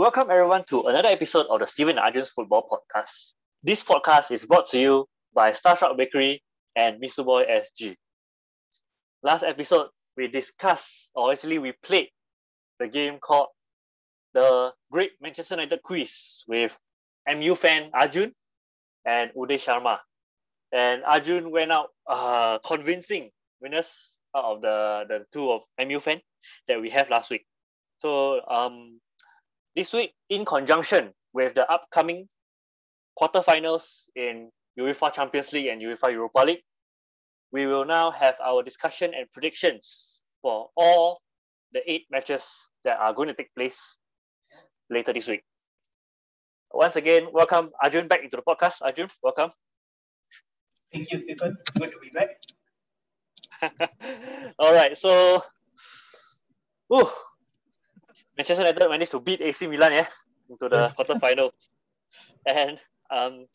Welcome everyone to another episode of the Steven Arjun's Football Podcast. This podcast is brought to you by Star Starstruck Bakery and Misuboy SG. Last episode, we discussed, or actually we played the game called the Great Manchester United Quiz with MU fan Arjun and Uday Sharma. And Arjun went out uh, convincing winners out of the, the two of MU fan that we have last week. So um, this week, in conjunction with the upcoming quarterfinals in UEFA Champions League and UEFA Europa League, we will now have our discussion and predictions for all the eight matches that are going to take place later this week. Once again, welcome Arjun back into the podcast. Arjun, welcome. Thank you, Stephen. Good to be back. all right, so, ooh, Manchester United managed to beat AC Milan, yeah, into the quarterfinals. And um,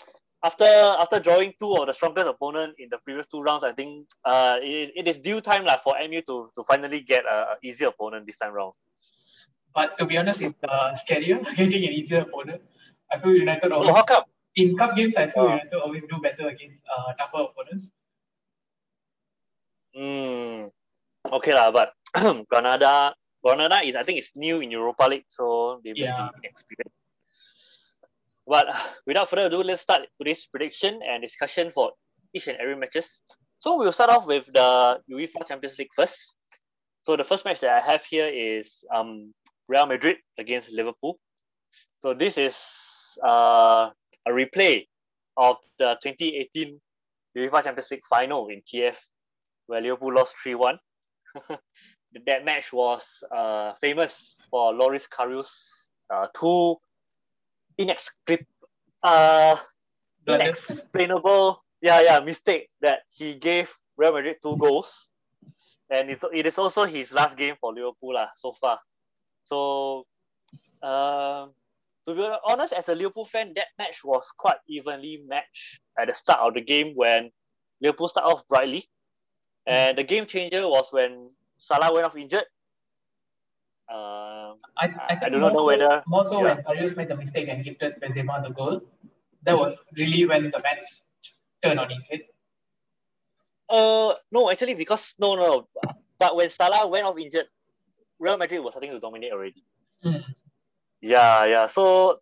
after after drawing two of the strongest opponent in the previous two rounds, I think uh, it, is, it is due time like, for MU to, to finally get a, a easy opponent this time round. But to be honest, it's uh, scarier getting an easier opponent. I feel United always, Oh, how come? in cup games, I feel Oh. United always do better against uh, tougher opponents. Mm, okay lah, but Granada Granada is I think it's new in Europa League, so they may Yeah. be inexperienced. But without further ado, let's start today's prediction and discussion for each and every matches. So we'll start off with the UEFA Champions League first. So the first match that I have here is um, Real Madrid against Liverpool. So this is uh, a replay of the 2018 UEFA Champions League final in Kiev, where Liverpool lost 3-1. that match was uh, famous for Loris Karius' uh, two inexplic- uh, inexplainable yeah, yeah, mistake that he gave Real Madrid two goals. And it's, it is also his last game for Liverpool lah, so far. So, uh, to be honest, as a Liverpool fan, that match was quite evenly matched at the start of the game when Liverpool started off brightly. And the game changer was when Salah went off injured. Um, I, I, I do not know so- whether- More so yeah. when Karius made the mistake and gifted Benzema the goal. That was really when the match turned on its head. Uh, no, actually, because no, no, no. But when Salah went off injured, Real Madrid was starting to dominate already. Mm. Yeah, yeah. So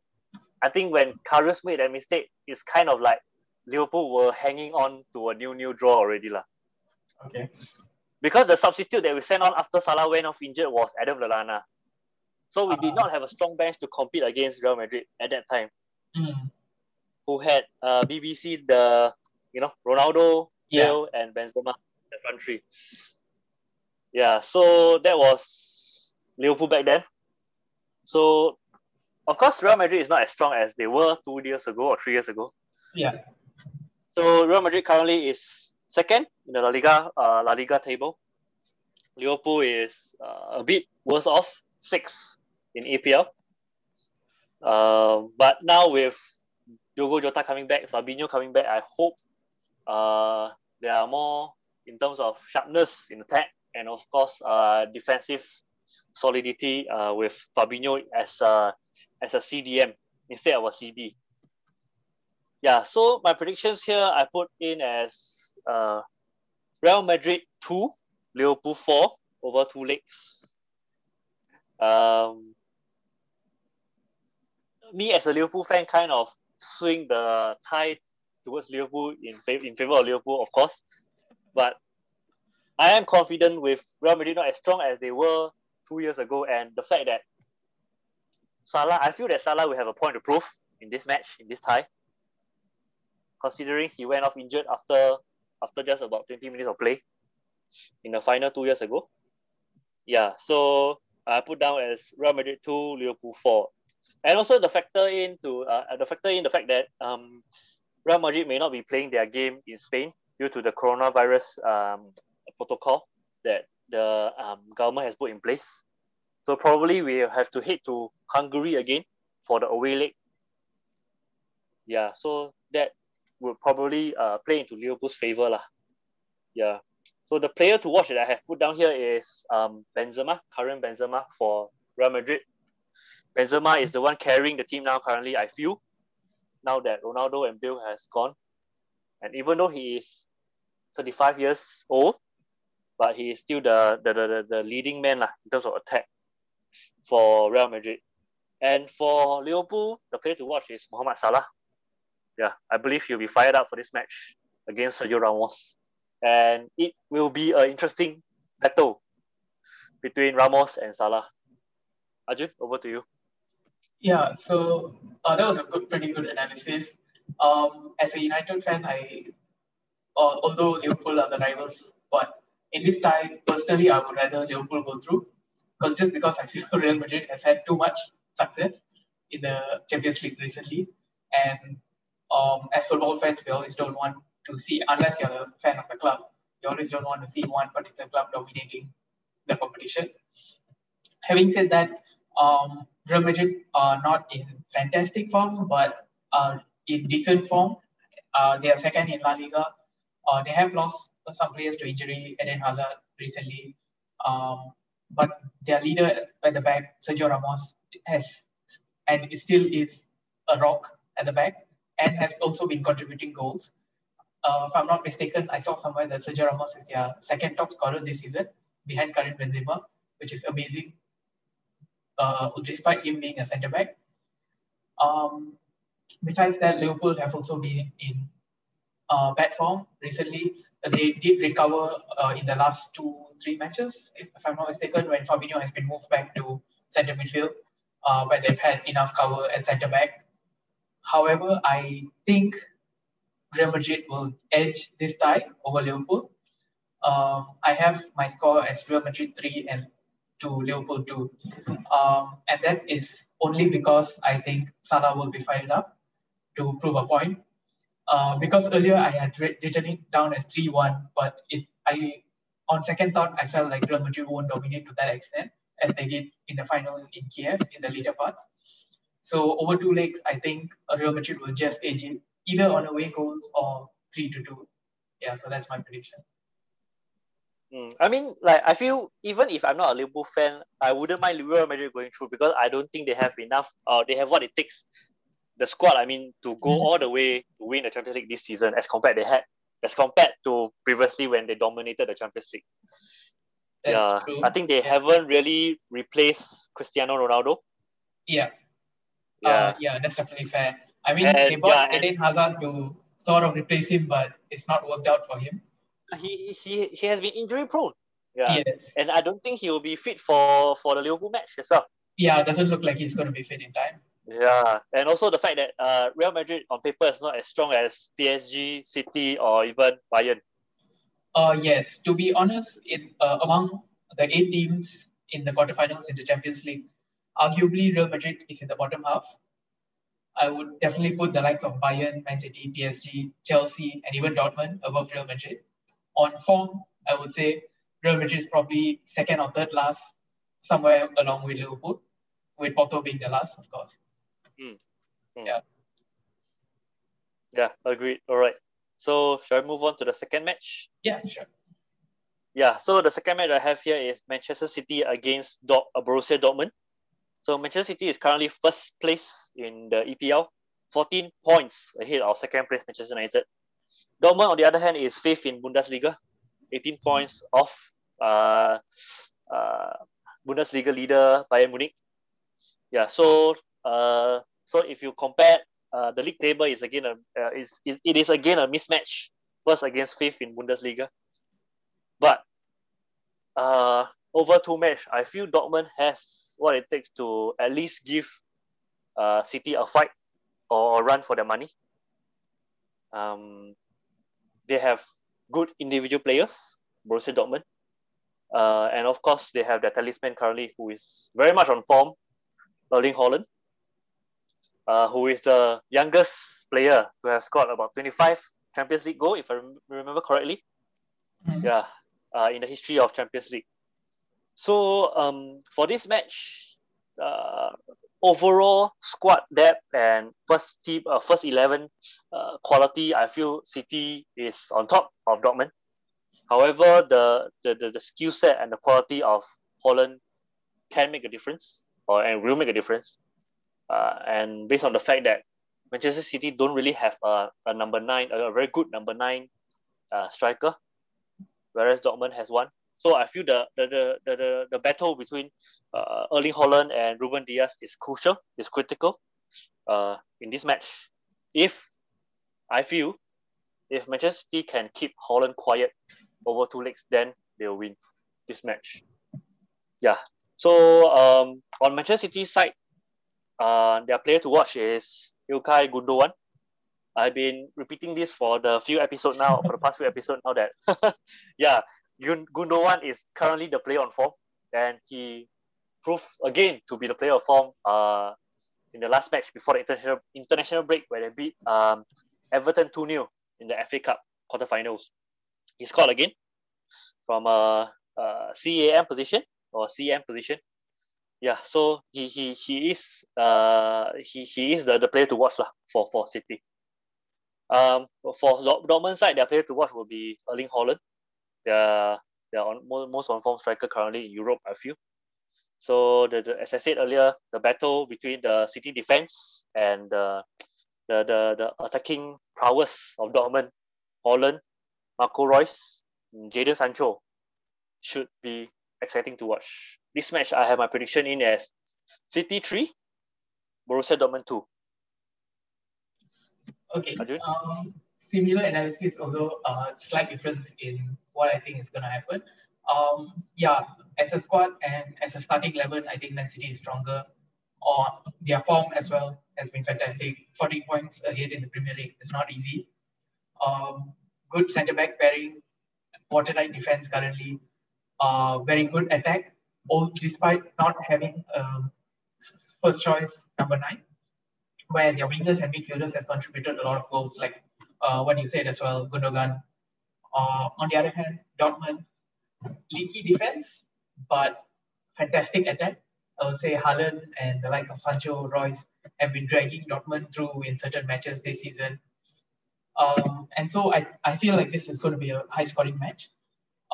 I think when Karius made that mistake, it's kind of like Liverpool were hanging on to a new new draw already lah. Okay. Because the substitute that we sent on after Salah went off injured was Adam Lallana. So we did Ah. not have a strong bench to compete against Real Madrid at that time, Mm. who had uh, BBC the you know Ronaldo, Yeah. Bale, and Benzema the front three. Yeah, so that was Liverpool back then. So, of course, Real Madrid is not as strong as they were two years ago or three years ago. Yeah. So Real Madrid currently is second in the La Liga uh, La Liga table. Liverpool is uh, a bit worse off, sixth in EPL. Um, but now with Diogo Jota coming back, Fabinho coming back, I hope uh, there are more in terms of sharpness in attack and of course uh, defensive solidity uh, with Fabinho as a as a CDM instead of a CB. Yeah, so my predictions here I put in as uh, Real Madrid two, Liverpool four over two legs. Um, me as a Liverpool fan kind of swing the tie towards Liverpool in favor in favor of Liverpool, of course. But I am confident with Real Madrid not as strong as they were two years ago, and the fact that Salah, I feel that Salah will have a point to prove in this match, in this tie, considering he went off injured after after just about 20 minutes of play in the final two years ago. Yeah, so I put down as Real Madrid two, Liverpool four, and also the factor into uh, the factor in the fact that um, Real Madrid may not be playing their game in Spain due to the coronavirus um, protocol that the um, government has put in place. So probably we have to head to Hungary again for the away leg. Yeah, so that will probably uh, play into Liverpool's favor lah. Yeah. So the player to watch that I have put down here is um, Benzema, current Benzema for Real Madrid. Benzema is the one carrying the team now currently, I feel, now that Ronaldo and Bale has gone. And even though he is 35 years old, but he is still the, the, the, the leading man lah, in terms of attack for Real Madrid. And for Liverpool, the player to watch is Mohamed Salah. Yeah, I believe he'll be fired up for this match against Sergio Ramos. And it will be an interesting battle between Ramos and Salah. Arjun, over to you. Yeah, so uh, that was a good, pretty good analysis. Um, as a United fan, I, uh, although Liverpool are the rivals, but in this time, personally, I would rather Liverpool go through because just because I feel Real Madrid has had too much success in the Champions League recently, and um, as football fans, we always don't want to see, unless you're a fan of the club, you always don't want to see one particular club dominating the competition. Having said that, um, Real Madrid are not in fantastic form, but are in decent form. Uh, they are second in La Liga. Uh, they have lost some players to injury, Eden Hazard recently. Um, but their leader at the back, Sergio Ramos, has and still is a rock at the back and has also been contributing goals. Uh, if I'm not mistaken, I saw somewhere that Sergio Ramos is their second top scorer this season behind Karim Benzema, which is amazing, uh, despite him being a centre back. Um, besides that, Liverpool have also been in uh, bad form recently. They did recover uh, in the last two, three matches, if, if, I'm not mistaken, when Fabinho has been moved back to centre midfield, uh, where they've had enough cover at centre back. However, I think Real Madrid will edge this tie over Liverpool. Um, I have my score as Real Madrid 3 and to Liverpool 2. Um, and that is only because I think Salah will be fired up to prove a point. Uh, because earlier I had written it down as 3 1, but it, I on second thought, I felt like Real Madrid won't dominate to that extent as they did in the final in Kiev in the later parts. So over two legs, I think Real Madrid will just edge it either on away goals or three to two. Yeah, so that's my prediction. Mm, I mean, like I feel even if I'm not a Liverpool fan, I wouldn't mind Real Madrid going through because I don't think they have enough. Uh, they have what it takes, the squad. I mean, to go mm. all the way to win the Champions League this season, as compared they had, as compared to previously when they dominated the Champions League. That's yeah, true. I think they haven't really replaced Cristiano Ronaldo. Yeah. Yeah, uh, yeah, that's definitely fair. I mean, and, they bought yeah, Eden Hazard to sort of replace him, but it's not worked out for him. He he he has been injury prone. Yeah. Yes. And I don't think he will be fit for for the Liverpool match as well. Yeah, it doesn't look like he's going to be fit in time. Yeah, and also the fact that uh, Real Madrid on paper is not as strong as PSG, City, or even Bayern. Uh, yes, to be honest, it, uh, among the eight teams in the quarterfinals in the Champions League, arguably Real Madrid is in the bottom half. I would definitely put the likes of Bayern, Man City, PSG, Chelsea, and even Dortmund above Real Madrid. On form, I would say Real Madrid is probably second or third last, somewhere along with Liverpool, with Porto being the last, of course. Mm. Mm. Yeah. Yeah, agreed. All right. So, shall I move on to the second match? Yeah, sure. Yeah, so the second match I have here is Manchester City against Borussia Dortmund. So Manchester City is currently first place in the EPL, 14 points ahead of second place Manchester United. Dortmund, on the other hand, is fifth in Bundesliga, 18 points off uh, uh, Bundesliga leader Bayern Munich. Yeah, so uh, so if you compare, uh, the league table is again a uh, is, is it is again a mismatch, first against fifth in Bundesliga. But uh, over two match, I feel Dortmund has what it takes to at least give uh, City a fight or run for their money. Um, they have good individual players, Borussia Dortmund. Uh, and of course, they have their talisman currently, who is very much on form, Erling Haaland, uh, who is the youngest player to have scored about 25 Champions League goal, if I rem- remember correctly. Mhm. Yeah, uh, in the history of Champions League. So um, for this match, uh, overall squad depth and first team, uh, first eleven uh, quality, I feel City is on top of Dortmund. However, the the, the, the skill set and the quality of Haaland can make a difference, or and will make a difference. Uh, and based on the fact that Manchester City don't really have a, a number nine, a, very good number nine uh, striker, whereas Dortmund has one. So I feel the the the the, the, battle between uh, Erling Haaland and Ruben Dias is crucial, is critical uh, in this match. If I feel if Manchester City can keep Haaland quiet over two legs, then they'll win this match. Yeah. So um, on Manchester City side, uh, their player to watch is Ilkay Gundogan. I've been repeating this for the few episodes now, for the past few episodes now that, yeah, Gundogan is currently the player on form, and he proved again to be the player of form uh, in the last match before the international international break where they beat um, Everton 2 0 in the FA Cup quarterfinals. He scored again from a, a CAM position or CM position. Yeah, so he he he is uh he, he is the, the player to watch lah for for City. Um, for Dor- Dortmund side, their player to watch will be Erling Haaland. They're they're on most, most on form striker currently in Europe. I feel. So the, the as I said earlier, the battle between the City defense and the the the, the attacking prowess of Dortmund, Haaland, Marco Reus, Jadon Sancho should be exciting to watch. This match, I have my prediction in as City 3, Borussia Dortmund 2. Okay. Arjun? Um, similar analysis, although uh, slight difference in what I think is going to happen. Um, yeah, as a squad and as a starting eleven, I think Man City is stronger. Or their form as well has been fantastic. 14 points ahead in the Premier League. It's not easy. Um, good centre back pairing, watertight defense currently. Uh, very good attack, all despite not having um, first choice number nine where their wingers and midfielders has contributed a lot of goals, like uh, what you said as well, Gundogan. Uh, on the other hand, Dortmund, leaky defense, but fantastic attack. I would say Haaland and the likes of Sancho, Reus have been dragging Dortmund through in certain matches this season. Um, and so I, I feel like this is going to be a high scoring match.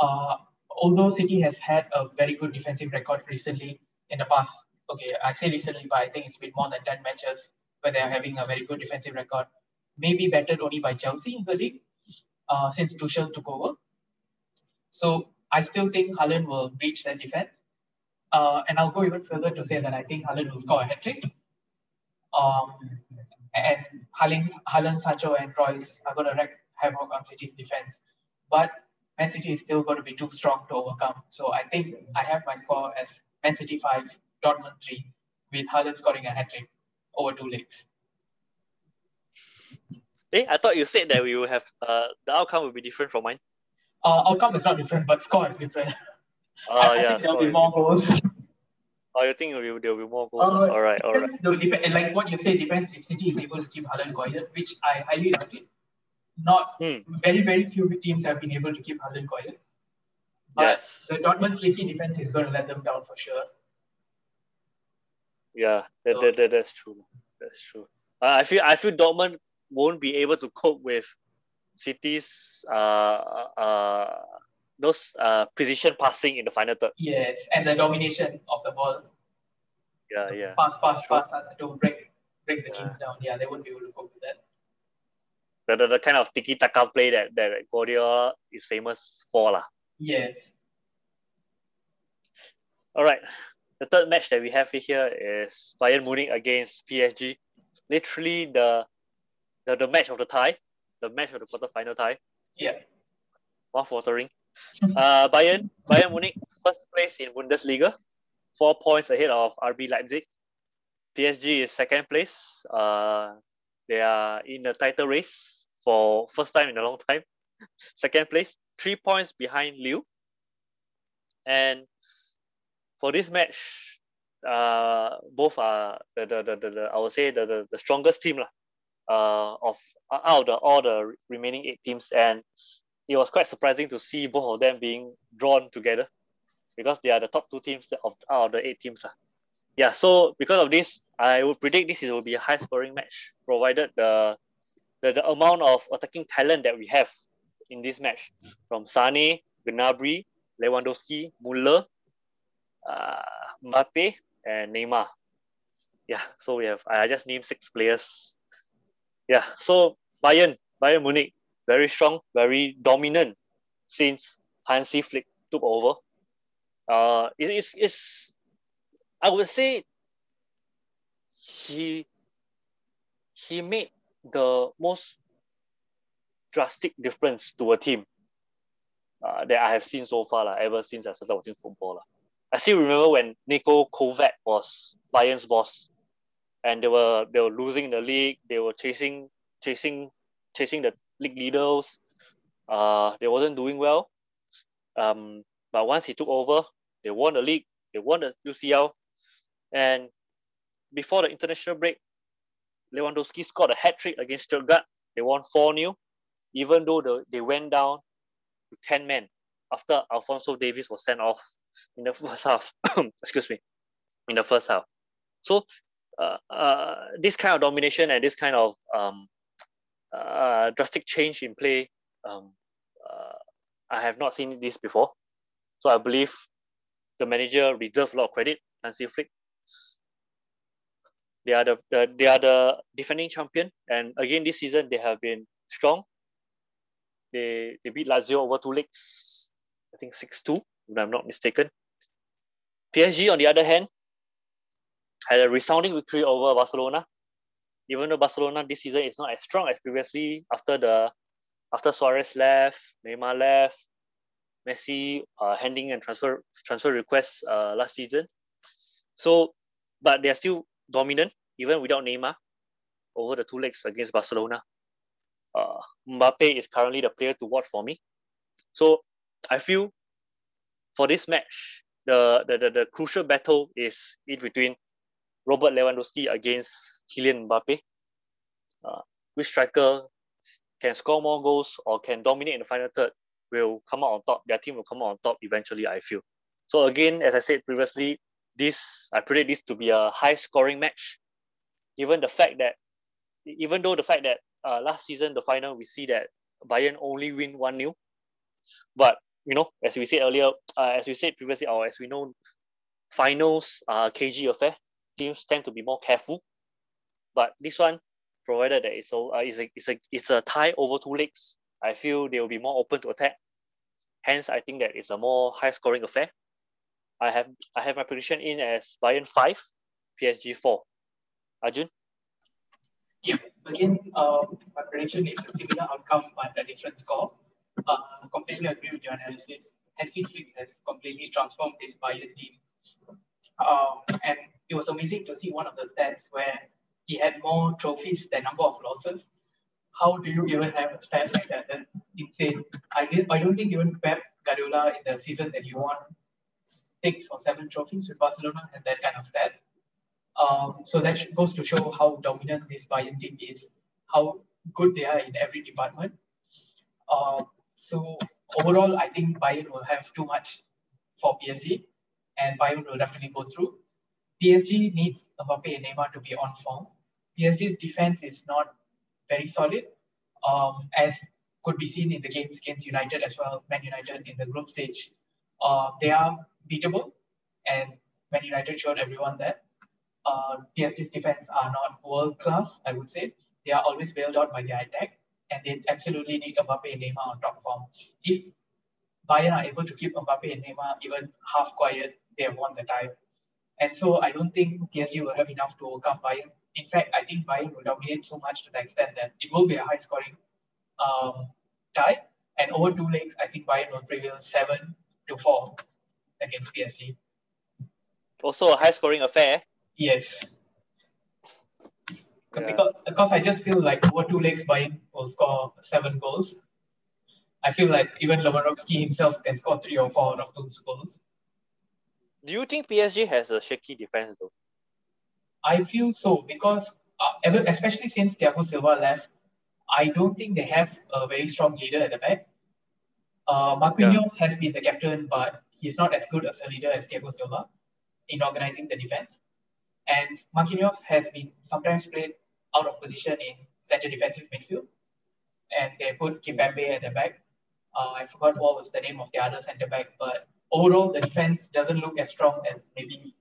Uh, although City has had a very good defensive record recently in the past, okay, I say recently, but I think it's been more than 10 matches where they are having a very good defensive record. Maybe bettered only by Chelsea in the league uh, since Tuchel took over. So I still think Haaland will breach that defense. Uh, and I'll go even further to say that I think Haaland will score a hat trick. Um, and Haaland, Haaland, Sancho, and Reus are going to wreak havoc on City's defense. But Man City is still going to be too strong to overcome. So I think I have my score as Man City 5, Dortmund 3, with Haaland scoring a hat trick over two legs. Eh, I thought you said that we will have uh, the outcome will be different from mine. Uh, outcome is not different, but score is different. Oh, I, I yeah. think there'll be more goals. Oh, you think there will, there will be more goals? Uh, all right, all right. Depend, and like what you say depends if City is able to keep Haaland quiet, which I highly doubt it. Not Hmm. very, very few teams have been able to keep Haaland quiet. Yes. the Dortmund's leaky defense is going to let them down for sure. Yeah, that, So- that, that, that's true. That's true. Uh, I feel I feel Dortmund won't be able to cope with City's uh uh those uh precision passing in the final third. Yes, and the domination of the ball, Yeah, yeah. pass, pass, Sure. pass, Don't break break the Yeah. teams down. Yeah, they won't be able to cope with that. The, the, the kind of tiki taka play that that Guardiola is famous for lah. Yes. All right. The third match that we have here is Bayern Munich against PSG. Literally the the, the match of the tie, the match of the quarterfinal tie. Yeah. Mouth watering. Uh, Bayern Bayern Munich first place in Bundesliga, four points ahead of RB Leipzig. PSG is second place. Uh, they are in the title race for first time in a long time. Second place, three points behind Lille. And for this match, uh, both are the, the, the, the, the I would say the, the, the strongest team uh, of out of the, all the remaining eight teams. And it was quite surprising to see both of them being drawn together because they are the top two teams of out of the eight teams. Uh. Yeah, so because of this, I would predict this will be a high scoring match, provided the, the, the amount of attacking talent that we have in this match from Sane, Gnabry, Lewandowski, Muller, uh, Mbappe, and Neymar. Yeah, so we have, I just named six players. Yeah, so Bayern, Bayern Munich, very strong, very dominant since Hansi Flick took over. Uh, it, it's, it's, I would say he, he made the most drastic difference to a team uh, that I have seen so far, like, ever since I started watching football. La. I still remember when Niko Kovac was Bayern's boss, and they were they were losing the league. They were chasing chasing chasing the league leaders. Uh, they wasn't doing well. Um, but once he took over, they won the league. They won the UCL, and before the international break, Lewandowski scored a hat trick against Stuttgart. They won 4 0, even though the, they went down to 10 men after Alphonso Davies was sent off in the first half. Excuse me, in the first half. So, uh, uh, this kind of domination and this kind of um, uh, drastic change in play, um, uh, I have not seen this before. So I believe the manager deserves a lot of credit, Hansi Flick. They are the, the they are the defending champion, and again this season they have been strong. They they beat Lazio over two legs, I think six two, if I'm not mistaken. PSG on the other hand had a resounding victory over Barcelona. Even though Barcelona this season is not as strong as previously after the after Suarez left, Neymar left, Messi uh, handing and transfer transfer requests uh, last season. So, but they are still dominant even without Neymar over the two legs against Barcelona. Uh, Mbappe is currently the player to watch for me. So I feel for this match, the, the, the, the crucial battle is in between Robert Lewandowski against Kylian Mbappe. Uh, which striker can score more goals or can dominate in the final third will come out on top. Their team will come out on top eventually, I feel. So again, as I said previously, this I predict this to be a high scoring match given the fact that even though the fact that uh, last season the final we see that Bayern only win one 0 but you know as we said earlier, uh, as we said previously, or as we know, finals are KG affair. Teams tend to be more careful, but this one, provided that it's, uh, it's, a, it's, a, it's a tie over two legs, I feel they will be more open to attack. Hence, I think that it's a more high scoring affair. I have I have my prediction in as Bayern five, PSG four. Arjun? Yeah, again, uh, my prediction is a similar outcome but a different score. Uh, completely agree with your analysis. Hansi Flick has completely transformed this Bayern team. Um, and it was amazing to see one of the stats where he had more trophies than number of losses. How do you even have a stat like that? That's insane. I, I don't think even Pep Guardiola in the season that he won six or seven trophies with Barcelona had that kind of stat. Um, so that goes to show how dominant this Bayern team is, how good they are in every department. Uh, so overall, I think Bayern will have too much for PSG, and Bayern will definitely go through. PSG needs Mbappe and Neymar to be on form. PSG's defense is not very solid, um, as could be seen in the games against United as well. Man United in the group stage, uh, they are beatable, and Man United showed everyone that uh, PSG's defense are not world class, I would say. They are always bailed out by their attack, and they absolutely need Mbappe and Neymar on top form. If Bayern are able to keep Mbappe and Neymar even half quiet, they have won the tie. And so I don't think PSG will have enough to overcome Bayern. In fact, I think Bayern will dominate so much to the extent that it will be a high scoring um, tie. And over two legs, I think Bayern will prevail 7 to 4 against PSG. Also a high scoring affair. Yes. Yeah. Because, because I just feel like over two legs, Bayern will score seven goals. I feel like even Lewandowski himself can score three or four out of those goals. Do you think PSG has a shaky defense though? I feel so because uh, especially since Thiago Silva left, I don't think they have a very strong leader at the back. Uh, Marquinhos yeah. has been the captain, but he's not as good as a leader as Thiago Silva in organizing the defense. And Marquinhos has been sometimes played out of position in center defensive midfield. And they put Kimpembe at the back. Uh, I forgot what was the name of the other center back, but overall the defense doesn't look as strong as maybe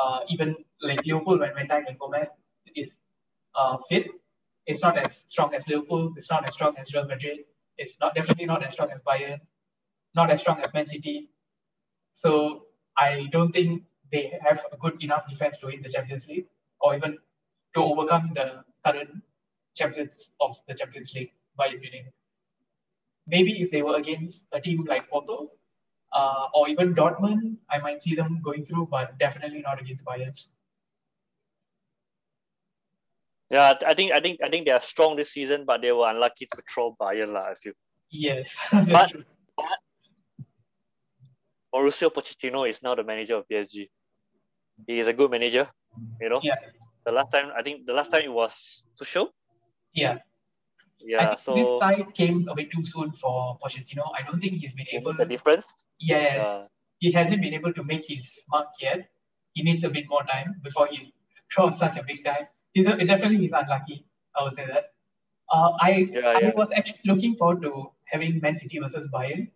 uh, even like Liverpool when Van Dijk and Gomez is uh, fit. It's not as strong as Liverpool. It's not as strong as Real Madrid. It's not definitely not as strong as Bayern. Not as strong as Man City. So I don't think they have a good enough defense to win the Champions League or even to overcome the current champions of the Champions League by winning. Maybe if they were against a team like Porto uh, or even Dortmund, I might see them going through, but definitely not against Bayern. Yeah, I think I think I think they are strong this season, but they were unlucky to throw Bayern, lah, I feel. Yes. but, but Mauricio Pochettino is now the manager of PSG. He is a good manager, you know. Yeah. The last time I think the last time it was Tuchel. Yeah. Yeah. so this time came a bit too soon for Pochettino. I don't think he's been able. The difference. Yes. Uh, he hasn't been able to make his mark yet. He needs a bit more time before he throws such a big time he's a, definitely he's unlucky. I would say that. Uh, I yeah, I yeah. was actually looking forward to having Man City versus Bayern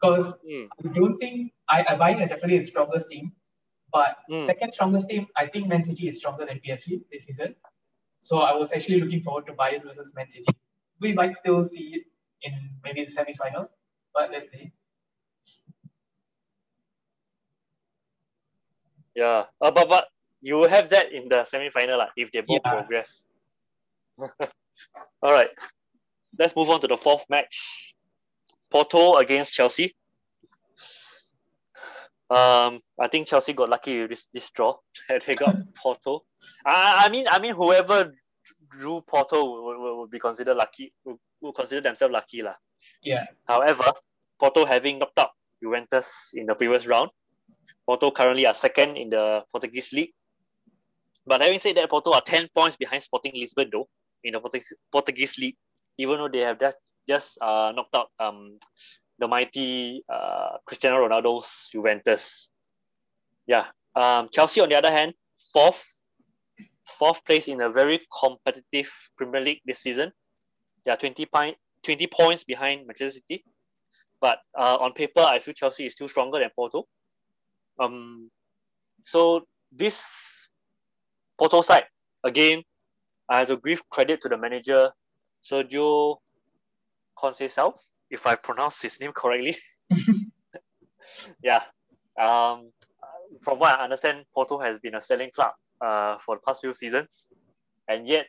because mm. I don't think I, I Bayern is definitely the strongest team, but mm. second strongest team I think Man City is stronger than PSG this season. So I was actually looking forward to Bayern versus Man City. We might still see it in maybe the semi-finals, but let's see. Yeah, uh, but but you will have that in the semi-final like, if they both yeah. progress. All right, let's move on to the fourth match. Porto against Chelsea. Um, I think Chelsea got lucky with this, this draw. they got Porto. I, I mean, I mean, whoever drew Porto would, would, would be considered lucky. Would, would consider themselves lucky, lah. Yeah. However, Porto having knocked out Juventus in the previous round, Porto currently are second in the Portuguese league but having said that, Porto are 10 points behind Sporting Lisbon, though, in the Portuguese league, even though they have just, just uh, knocked out um, the mighty uh, Cristiano Ronaldo's Juventus. Yeah. Um, Chelsea, on the other hand, fourth, fourth place in a very competitive Premier League this season. They are 20, point, 20 points behind Manchester City. But uh, on paper, I feel Chelsea is still stronger than Porto. Um, so this Porto side, again, I have to give credit to the manager, Sergio Conceição, if I pronounce his name correctly. yeah. Um, from what I understand, Porto has been a selling club uh, for the past few seasons, and yet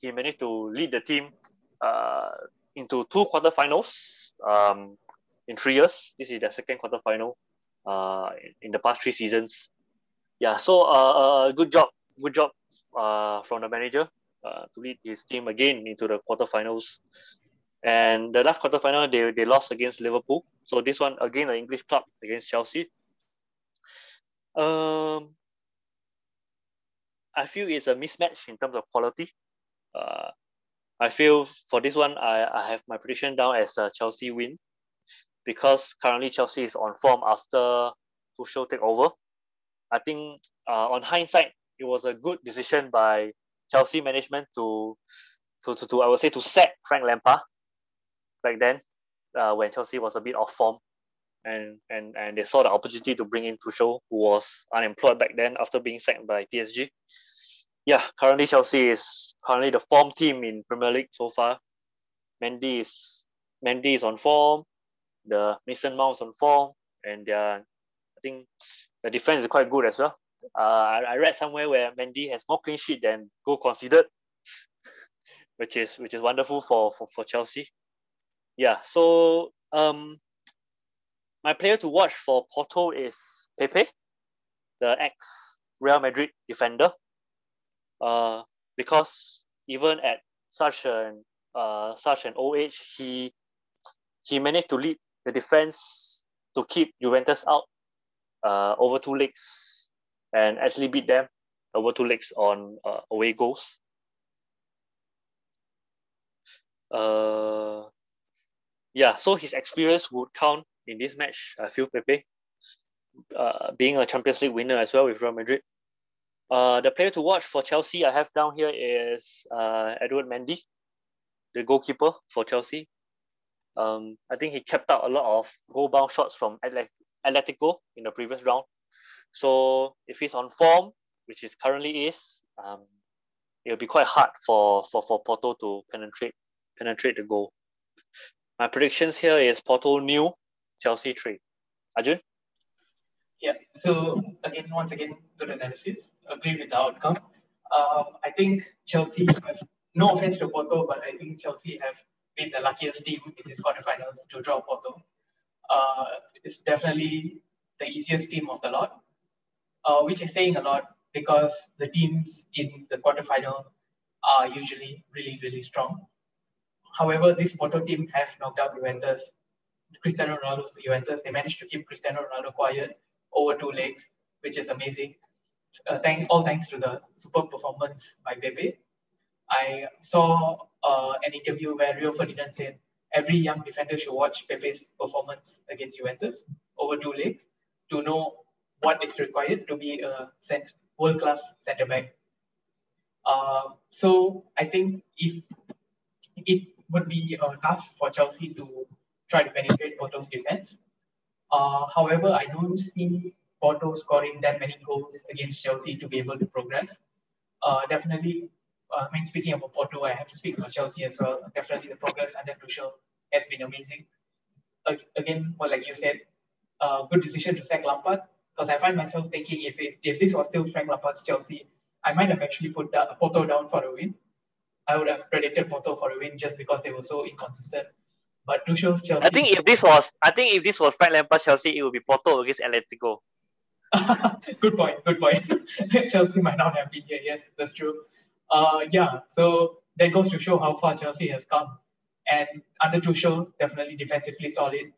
he managed to lead the team uh, into two quarterfinals um, in three years. This is the second quarterfinal uh, in, the past three seasons. Yeah, so uh, uh good job good job uh, from the manager uh, to lead his team again into the quarterfinals. And the last quarterfinal, they, they lost against Liverpool. So this one, again, an English club against Chelsea. Um, I feel it's a mismatch in terms of quality. Uh, I feel for this one, I, I have my prediction down as a Chelsea win because currently Chelsea is on form after Tuchel take over. I think uh, on hindsight, it was a good decision by Chelsea management to, to, to, to I would say, to sack Frank Lampard back then uh, when Chelsea was a bit off form. And, and, and they saw the opportunity to bring in Tuchel, who was unemployed back then after being sacked by PSG. Yeah, currently Chelsea is currently the form team in Premier League so far. Mendy is Mendy is on form. The Mason Mount on form, and are, I think the defense is quite good as well. Uh, I, read somewhere where Mendy has more clean sheet than goal considered, which is which is wonderful for for, for Chelsea. Yeah, so um, my player to watch for Porto is Pepe, the ex Real Madrid defender. Uh, because even at such an uh, such an old age, he he managed to lead the defense to keep Juventus out uh, over two legs and actually beat them over two legs on uh, away goals. Uh, yeah, so his experience would count in this match. I feel Pepe, uh, being a Champions League winner as well with Real Madrid. Uh, the player to watch for Chelsea I have down here is uh, Edouard Mendy, the goalkeeper for Chelsea. Um, I think he kept out a lot of goal bound shots from Atletico in the previous round. So if he's on form, which he currently is, um, it'll be quite hard for, for, for Porto to penetrate penetrate the goal. My predictions here is Porto new, Chelsea three. Arjun? Yeah, so again, once again, good analysis. Agree with the outcome. Um, I think Chelsea have, no offense to Porto, but I think Chelsea have been the luckiest team in this quarterfinals to draw Porto. Uh, it's definitely the easiest team of the lot, uh, which is saying a lot because the teams in the quarterfinal are usually really, really strong. However, this Porto team have knocked out Juventus, Cristiano Ronaldo's Juventus. They managed to keep Cristiano Ronaldo quiet over two legs, which is amazing. Uh, thanks, all thanks to the superb performance by Pepe. I saw uh, an interview where Rio Ferdinand said every young defender should watch Pepe's performance against Juventus over two legs to know what is required to be a world-class centre back. Uh, so I think if it would be a task for Chelsea to try to penetrate Porto's defense. Uh, however, I don't see Porto scoring that many goals against Chelsea to be able to progress. Uh, definitely, uh, I mean, speaking about Porto, I have to speak about Chelsea as well. Definitely, the progress under Tuchel has been amazing. again, well, like you said, uh, good decision to sack Lampard because I find myself thinking if it, if this was still Frank Lampard's Chelsea, I might have actually put that, Porto down for a win. I would have predicted Porto for a win just because they were so inconsistent. But Tuchel's Chelsea. I think if this was, I think if this was Frank Lampard Chelsea, it would be Porto against Atletico. good point. Good point. Chelsea might not have been here. Yes, that's true. Uh, yeah. So that goes to show how far Chelsea has come, and under Tuchel, definitely defensively solid.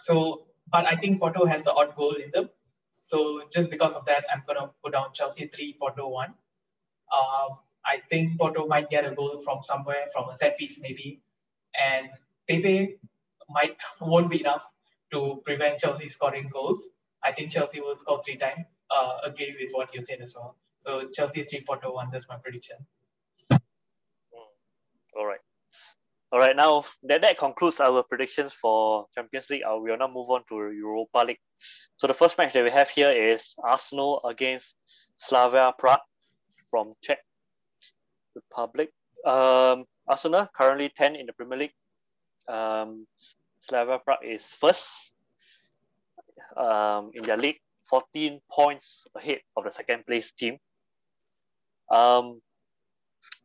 So, but I think Porto has the odd goal in them. So just because of that, I'm gonna put down Chelsea three, Porto one. Um, I think Porto might get a goal from somewhere, from a set piece maybe, and Pepe might won't be enough to prevent Chelsea scoring goals. I think Chelsea will score three times. Uh, agree with what you said as well. So Chelsea three Porto one. That's my prediction. Mm. All right. All right, now that, that concludes our predictions for Champions League. Uh, we will now move on to Europa League. So the first match that we have here is Arsenal against Slavia Prague from Czech Republic. Um, Arsenal currently 10 in the Premier League. Um, Slavia Prague is first um, in their league, 14 points ahead of the second place team. Um,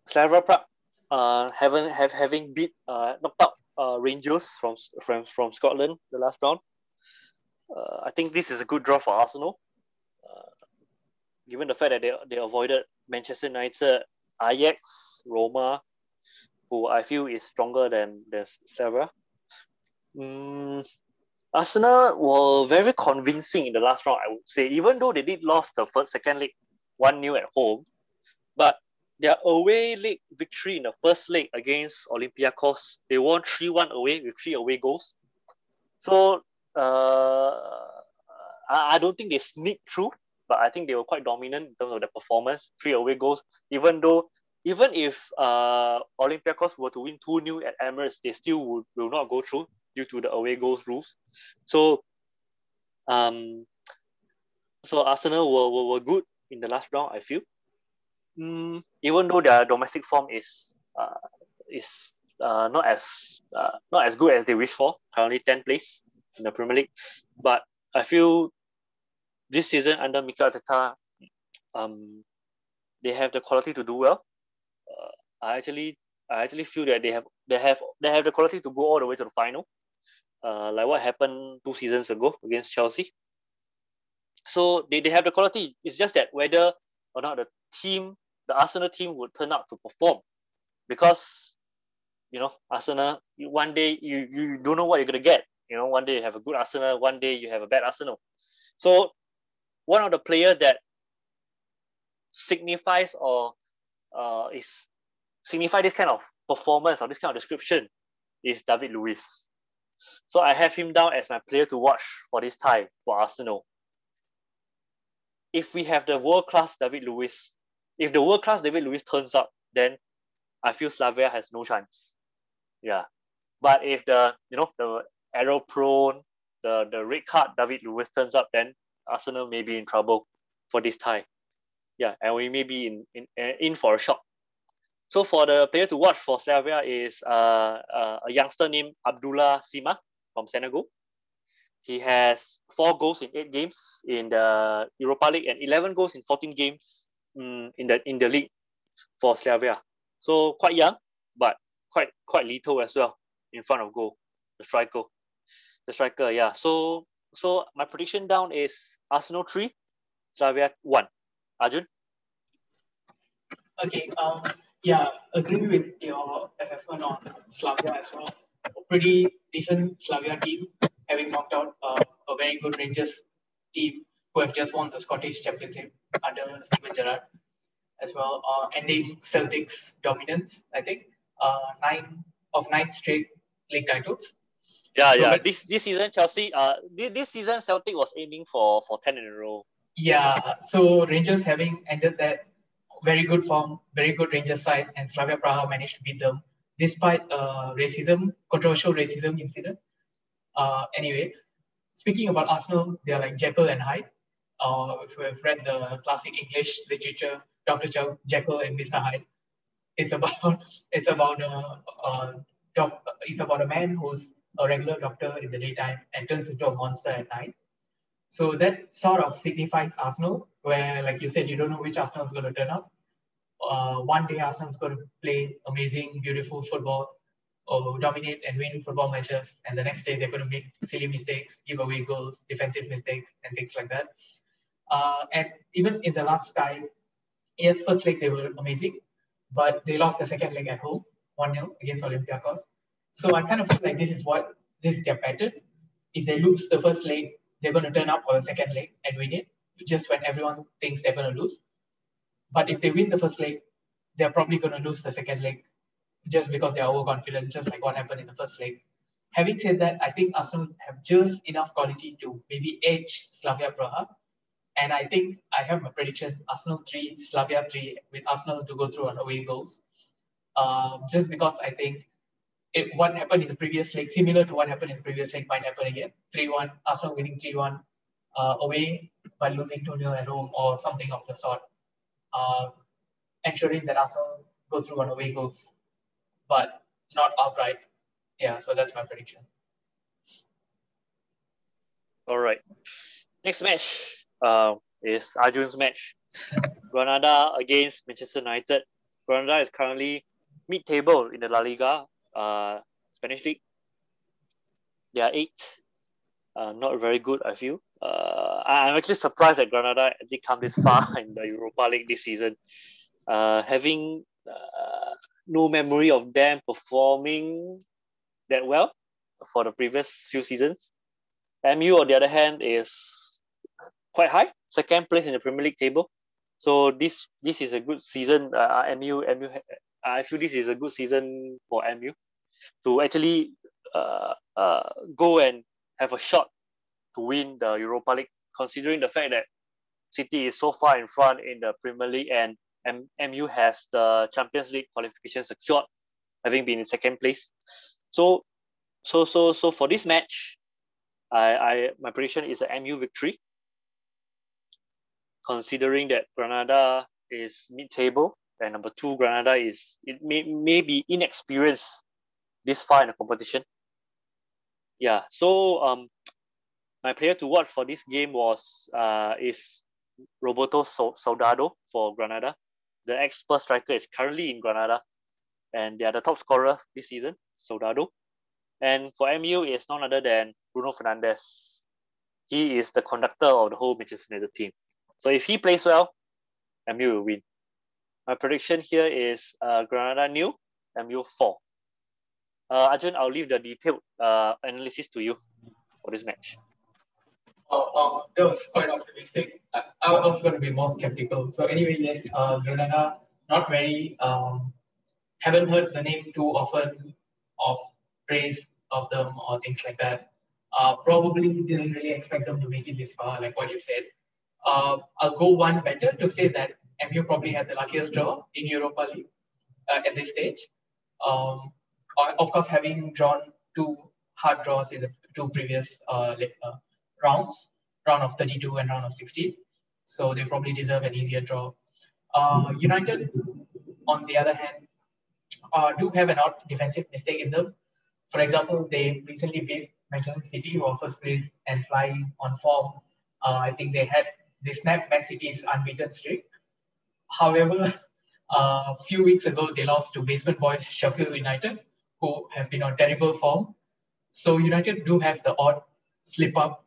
Slavia Prague uh, having have having beat uh, knocked out uh, Rangers from from from Scotland the last round. Uh, I think this is a good draw for Arsenal, uh, given the fact that they, they avoided Manchester United Ajax, Roma, who I feel is stronger than the Slavia. Mm, Arsenal were very convincing in the last round, I would say, even though they did lost the first second leg 1 0 at home. But their away leg victory in the first leg against Olympiacos, they won 3 1 away with three away goals. So uh, I, I don't think they sneak through but I think they were quite dominant in terms of their performance. Three away goals, even though even if uh, Olympiacos were to win 2 new at Emirates, they still would, will not go through due to the away goals rules. So, um, so Arsenal were, were, were good in the last round, I feel. Mm, even though their domestic form is uh, is uh, not as uh, not as good as they wish for, currently 10th place in the Premier League, but I feel this season under Mikel Arteta, um, they have the quality to do well. Uh, I actually I actually feel that they have they have they have the quality to go all the way to the final, uh, like what happened two seasons ago against Chelsea. So they, they have the quality. It's just that whether or not the team, the Arsenal team, would turn out to perform, because you know Arsenal. One day you you don't know what you're gonna get You know, one day you have a good Arsenal, one day you have a bad Arsenal. So one of the player that signifies or uh, is signify this kind of performance or this kind of description is David Luiz. So I have him down as my player to watch for this tie for Arsenal. If we have the world class David Luiz, if the world class David Luiz turns up, then I feel Slavia has no chance. Yeah. But if the you know the arrow prone, the the red card David Luiz turns up, then Arsenal may be in trouble for this tie. Yeah, and we may be in in, in for a shock. So for the player to watch for Slavia is uh, uh, a youngster named Abdallah Sima from Senegal. He has four goals in eight games in the Europa League and 11 goals in 14 games um, in the in the league for Slavia. So quite young, but quite quite little as well in front of goal. The striker, the striker, yeah. So so my prediction down is Arsenal three, Slavia one. Arjun. Okay. Um. Yeah, agree with your assessment on Slavia as well. A pretty decent Slavia team, having knocked out uh, a very good Rangers team who have just won the Scottish Championship under Steven Gerrard as well, uh, ending Celtic's dominance, I think. Uh, nine of nine straight league titles. Yeah, yeah. This this season Chelsea, uh, this, this season Celtic was aiming for for ten in a row. Yeah. So Rangers having ended that very good form, very good Rangers side, and Slavia Praha managed to beat them despite uh, racism, controversial racism incident. Uh, anyway, speaking about Arsenal, they are like Jekyll and Hyde. Uh, if you have read the classic English literature, Dr. Jekyll and Mr. Hyde, it's about it's about a, a doc, it's about a man who's a regular doctor in the daytime and turns into a monster at night. So that sort of signifies Arsenal, where, like you said, you don't know which Arsenal is going to turn up. Uh, one day Arsenal is going to play amazing, beautiful football, or dominate and win football matches, and the next day they're going to make silly mistakes, give away goals, defensive mistakes, and things like that. Uh, and even in the last time, yes, first leg they were amazing, but they lost the second leg at home, 1 0 against Olympiacos. So I kind of feel like this is what this is their pattern. If they lose the first leg, they're going to turn up for the second leg and win it, just when everyone thinks they're going to lose. But if they win the first leg, they're probably going to lose the second leg just because they're overconfident, just like what happened in the first leg. Having said that, I think Arsenal have just enough quality to maybe edge Slavia Praha. And I think I have my prediction Arsenal 3, Slavia 3, with Arsenal to go through on away goals. Uh, just because I think it, what happened in the previous leg, similar to what happened in the previous leg, might happen again. 3 1, Arsenal winning 3 1 uh, away by losing 2 0 at home or something of the sort, uh, ensuring that Arsenal go through on away goals, but not outright. Yeah, so that's my prediction. All right. Next match uh, is Arjun's match. Granada against Manchester United. Granada is currently mid-table in the La Liga uh, Spanish league. They are eight. Uh, not very good, I feel. Uh, I'm actually surprised that Granada did come this far in the Europa League this season. Uh, having uh, no memory of them performing that well for the previous few seasons. MU, on the other hand, is quite high, second place in the Premier League table. So this this is a good season. Uh, MU, MU, I feel this is a good season for MU to actually uh, uh, go and have a shot to win the Europa League, considering the fact that City is so far in front in the Premier League and M- MU has the Champions League qualification secured, having been in second place. So, so, so, so for this match, I, I my prediction is a MU victory. Considering that Granada is mid-table and number two, Granada is it may, may be inexperienced this far in the competition. Yeah, so um, my player to watch for this game was uh, is Roberto Soldado for Granada. The expert striker is currently in Granada, and they are the top scorer this season, Soldado. And for MU, it's none other than Bruno Fernandes. He is the conductor of the whole Manchester United team. So if he plays well, MU will win. My prediction here is uh, Granada nil, MU four. Uh, Arjun, I'll leave the detailed uh, analysis to you for this match. Oh, oh, that was quite optimistic. I, I was going to be more skeptical. So anyway, yes, uh, Granada, not very, um, haven't heard the name too often of praise of them or things like that. Uh, probably didn't really expect them to make it this far, like what you said. Uh, I'll go one better to say that MU probably had the luckiest draw in Europa League uh, at this stage. Um, of course, having drawn two hard draws in the two previous uh, uh, rounds, round of 32 and round of 16. So they probably deserve an easier draw. Uh, United, on the other hand, uh, do have an odd defensive mistake in them. For example, they recently beat Manchester City, who first place and flying on form. Uh, I think they had they snapped Man City's unbeaten streak. However, a few weeks ago they lost to basement boys Sheffield United, who have been on terrible form. So United do have the odd slip up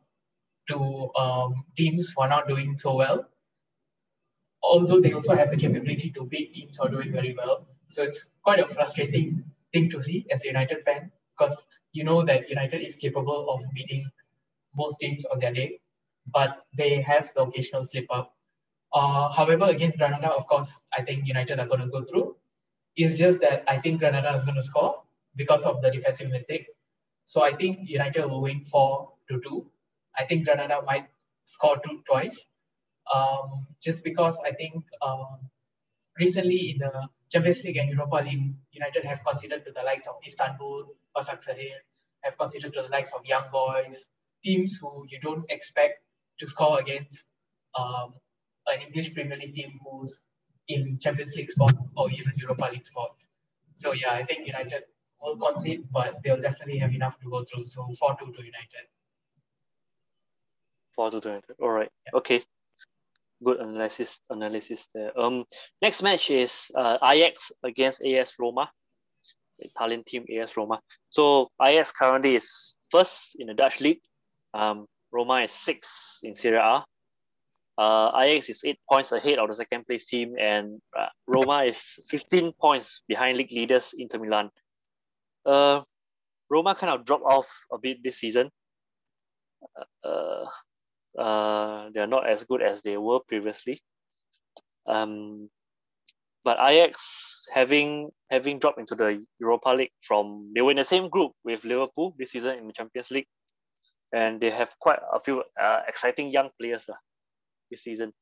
to um, teams who are not doing so well. Although they also have the capability to beat teams who are doing very well. So it's quite a frustrating thing to see as a United fan because you know that United is capable of beating most teams on their day, but they have the occasional slip up. Uh, however, against Granada, of course, I think United are going to go through. It's just that I think Granada is going to score because of the defensive mistakes. So I think United will win 4 to 2. I think Granada might score two twice. Um, just because I think um, recently in the Champions League and Europa League, United have considered to the likes of Istanbul, Başakşehir, have considered to the likes of Young Boys, teams who you don't expect to score against um, an English Premier League team who's in Champions League spots or even Europa League spots. So yeah, I think United will concede, but they'll definitely have enough to go through. So 4 2 to United. 4 2 to United. All right. Yeah. Okay. Good analysis analysis there. Um, next match is uh, Ajax against AS Roma, Italian team AS Roma. So Ajax currently is first in the Dutch league. Um, Roma is sixth in Serie A. Uh, Ajax is eight points ahead of the second place team, and uh, Roma is 15 points behind league leaders Inter Milan. Uh, Roma kind of dropped off a bit this season. Uh, uh, they're not as good as they were previously. Um, but Ajax having having dropped into the Europa League from they were in the same group with Liverpool this season in the Champions League, and they have quite a few uh, exciting young players uh, this season.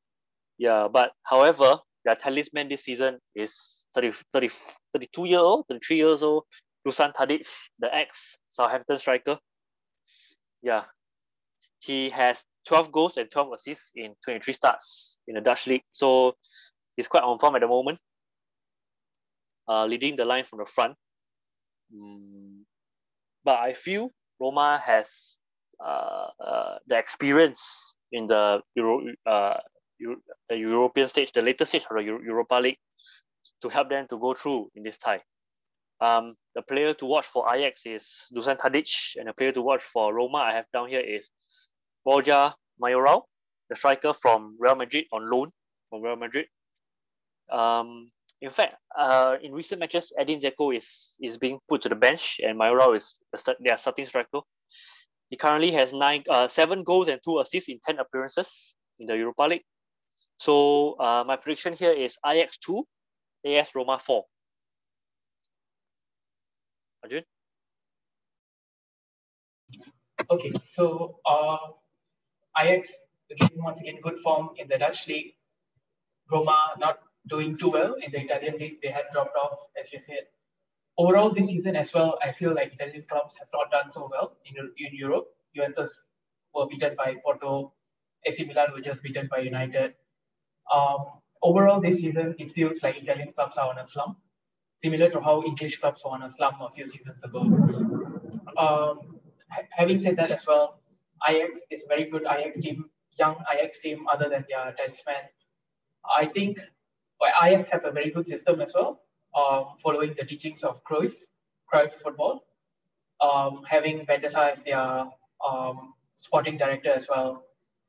Yeah, but however, their talisman this season is 30, 30, 32 year old, 33 years old, Dusan Tadic, the ex Southampton striker. Yeah, he has 12 goals and 12 assists in 23 starts in the Dutch league. So he's quite on form at the moment, uh, leading the line from the front. Mm, but I feel Roma has uh, uh, the experience in the Euro, uh, Euro, the European stage, the later stage of the Euro- Europa League, to help them to go through in this tie. Um, the player to watch for Ajax is Dusan Tadic, and the player to watch for Roma I have down here is Borja Mayoral, the striker from Real Madrid on loan from Real Madrid. Um, in fact, uh, in recent matches, Edin Dzeko is is being put to the bench, and Mayoral is the, their starting striker. He currently has nine, uh, seven goals and two assists in ten appearances in the Europa League. So uh, my prediction here is Ajax two, AS Roma four. Arjun? Okay, so uh, Ajax again once again good form in the Dutch league. Roma not doing too well in the Italian league. They had dropped off, as you said. Overall, this season as well, I feel like Italian clubs have not done so well in, in Europe. Juventus were beaten by Porto. AC Milan were just beaten by United. Um, overall, this season, it feels like Italian clubs are on a slump similar to how English clubs won a slump a few seasons ago. Um, having said that as well, Ajax is a very good Ajax team, young Ajax team other than their talisman. I think Ajax have a very good system as well, um, following the teachings of Cruyff, Cruyff football, um, having Sar as their um, sporting director as well.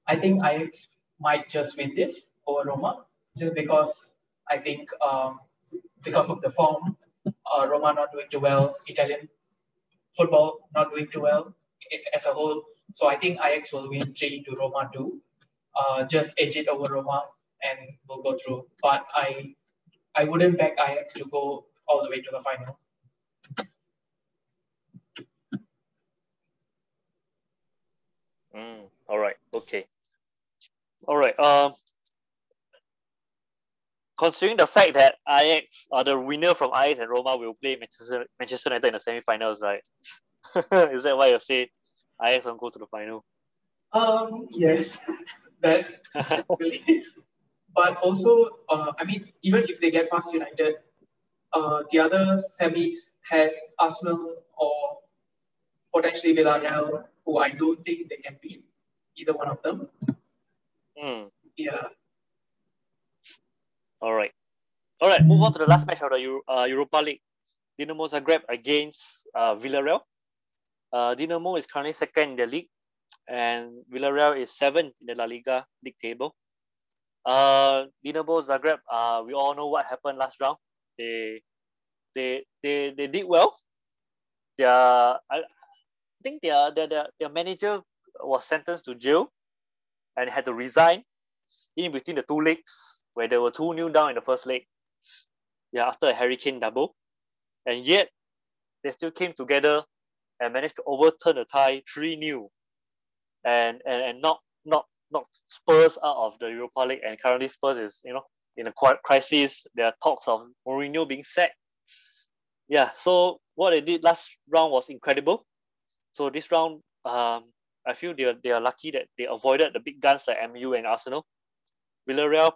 I think Ajax might just win this over Roma, just because I think um, because of the form, uh, Roma not doing too well, Italian football not doing too well as a whole. So I think Ajax will win 3 to Roma 2. Uh, just edge it over Roma and we'll go through. But I I wouldn't back Ajax to go all the way to the final. Mm, all right. Okay. All right. Um, considering the fact that Ajax or the winner from Ajax and Roma will play Manchester Manchester United in the semi-finals, right? Is that why you say Ajax won't go to the final? Um, yes, that but also, uh, I mean, even if they get past United, uh, the other semis has Arsenal or potentially Villarreal, who I don't think they can beat either one of them. Mm. Yeah. All right. All right. Move on to the last match of the Euro, uh, Europa League. Dinamo Zagreb against uh, Villarreal. Uh, Dinamo is currently second in the league, and Villarreal is seventh in the La Liga league table. Uh, Dinamo Zagreb. Uh, we all know what happened last round. They, they, they, they did well. Their, I, think their, their, their, their manager was sentenced to jail, and had to resign in between the two legs where there were two new down in the first leg. Yeah, after a Harry Kane double. And yet they still came together and managed to overturn the tie 3 new and, and, and not, not, not Spurs out of the Europa League. And currently Spurs is, you know, in a crisis. There are talks of Mourinho being sacked. Yeah, so what they did last round was incredible. So this round, um, I feel they are, they are lucky that they avoided the big guns like MU and Arsenal. Villarreal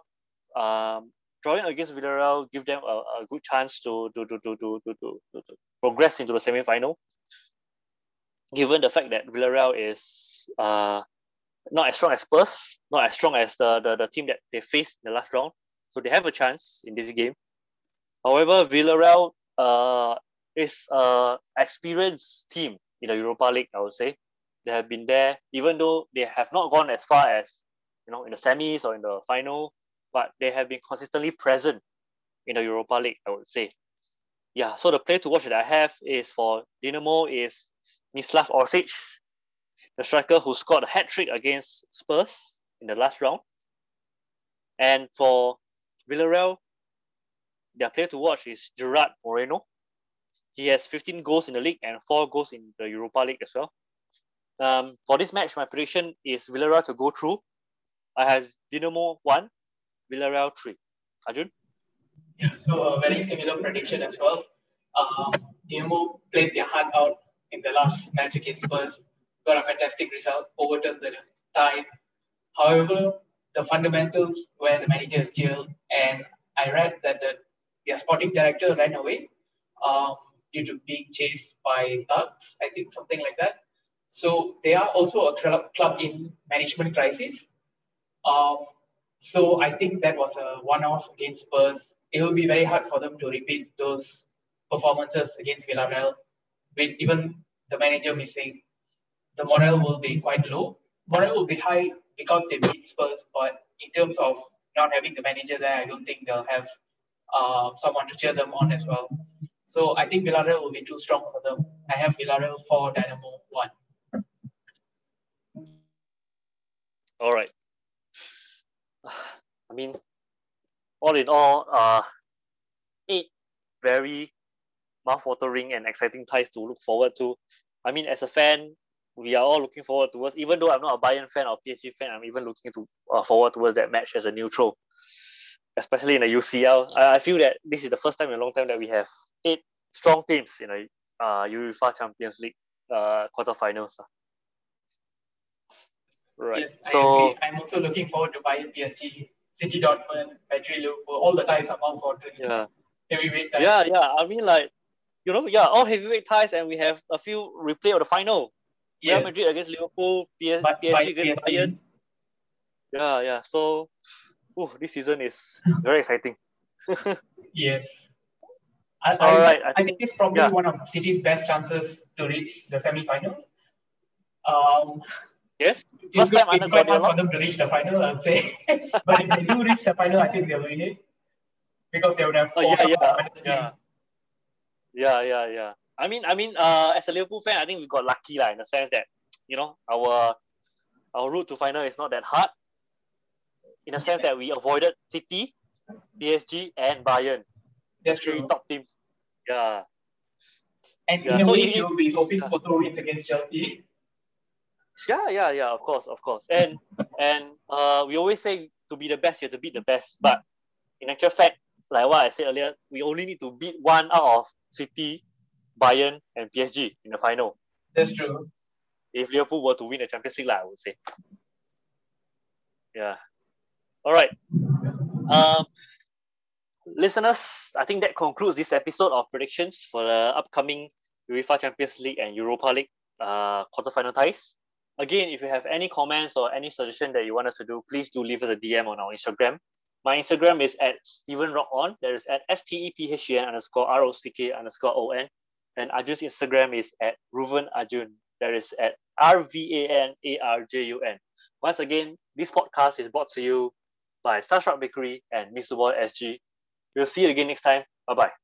um, drawing against Villarreal give them a, a good chance to to, to, to, to, to, to, to progress into the semi-final. Given the fact that Villarreal is uh, not as strong as Spurs, not as strong as the, the, the team that they faced in the last round. So they have a chance in this game. However, Villarreal uh, is an experienced team in the Europa League, I would say. They have been there, even though they have not gone as far as you know in the semis or in the final but they have been consistently present in the Europa League, I would say. Yeah, so the player to watch that I have is for Dinamo is Mislav Orsic, the striker who scored a hat trick against Spurs in the last round. And for Villarreal, their player to watch is Gerard Moreno. He has 15 goals in the league and four goals in the Europa League as well. Um, for this match, my prediction is Villarreal to go through. I have Dinamo 1, Villarreal 3. Arjun? Yeah, so a very similar prediction as well. Um, played their heart out in the last match against Spurs, got a fantastic result, overturned the tie. However, the fundamentals where the manager is jailed, and I read that the their sporting director ran away um, due to being chased by thugs, I think something like that. So they are also a club in management crisis. Um, so I think that was a one-off against Spurs. It will be very hard for them to repeat those performances against Villarreal. With even the manager missing, the morale will be quite low. Morale will be high because they beat Spurs, but in terms of not having the manager there, I don't think they'll have uh, someone to cheer them on as well. So I think Villarreal will be too strong for them. I have Villarreal for Dinamo one. All right. I mean, all in all, uh, eight very mouth-watering and exciting ties to look forward to. I mean, as a fan, we are all looking forward towards. Even though I'm not a Bayern fan or PSG fan, I'm even looking to uh, forward towards that match as a neutral, especially in the UCL. I, I feel that this is the first time in a long time that we have eight strong teams in a uh, UEFA Champions League uh, quarterfinals. Right. Yes, so I am also looking forward to Bayern PSG, City Dortmund, Madrid Liverpool. All the ties are bound for yeah. heavyweight ties. Yeah, yeah. I mean, like, you know, yeah, all heavyweight ties, and we have a few replay of the final. Yes. Real Madrid against Liverpool, PS, PSG against PSG. Bayern. Yeah, yeah. So, ooh, this season is very exciting. yes. I, All I, right, I, think, I think it's probably yeah. one of City's best chances to reach the semi-final. Um, Yes. First time under Guardiola. for them to reach the final, I'd say. but if they do reach the final, I think they'll win it because they would have. Oh, yeah, yeah, yeah. Yeah, yeah, yeah. I mean, I mean, uh, as a Liverpool fan, I think we got lucky lah in the sense that you know our our route to final is not that hard. In the sense that we avoided City, PSG, and Bayern. That's three true. top teams. Yeah. And Yeah, in a so way, you'll be hoping for two wins against Chelsea. Yeah, yeah, yeah. Of course, of course. And and uh, we always say to be the best, you have to beat the best. But in actual fact, like what I said earlier, we only need to beat one out of City, Bayern, and PSG in the final. That's true. If Liverpool were to win the Champions League, lah, I would say. Yeah. All right. Um, listeners, I think that concludes this episode of predictions for the upcoming UEFA Champions League and Europa League uh, quarterfinal ties. Again, if you have any comments or any suggestion that you want us to do, please do leave us a DM on our Instagram. My Instagram is at Stephen Rock On. There is at S T E P H E N underscore R O C K underscore O N. And Arjun's Instagram is at Ruven Arjun. There is at R V A N A R J U N. Once again, this podcast is brought to you by Starstruck Bakery and Mr. Boy SG. We'll see you again next time. Bye bye.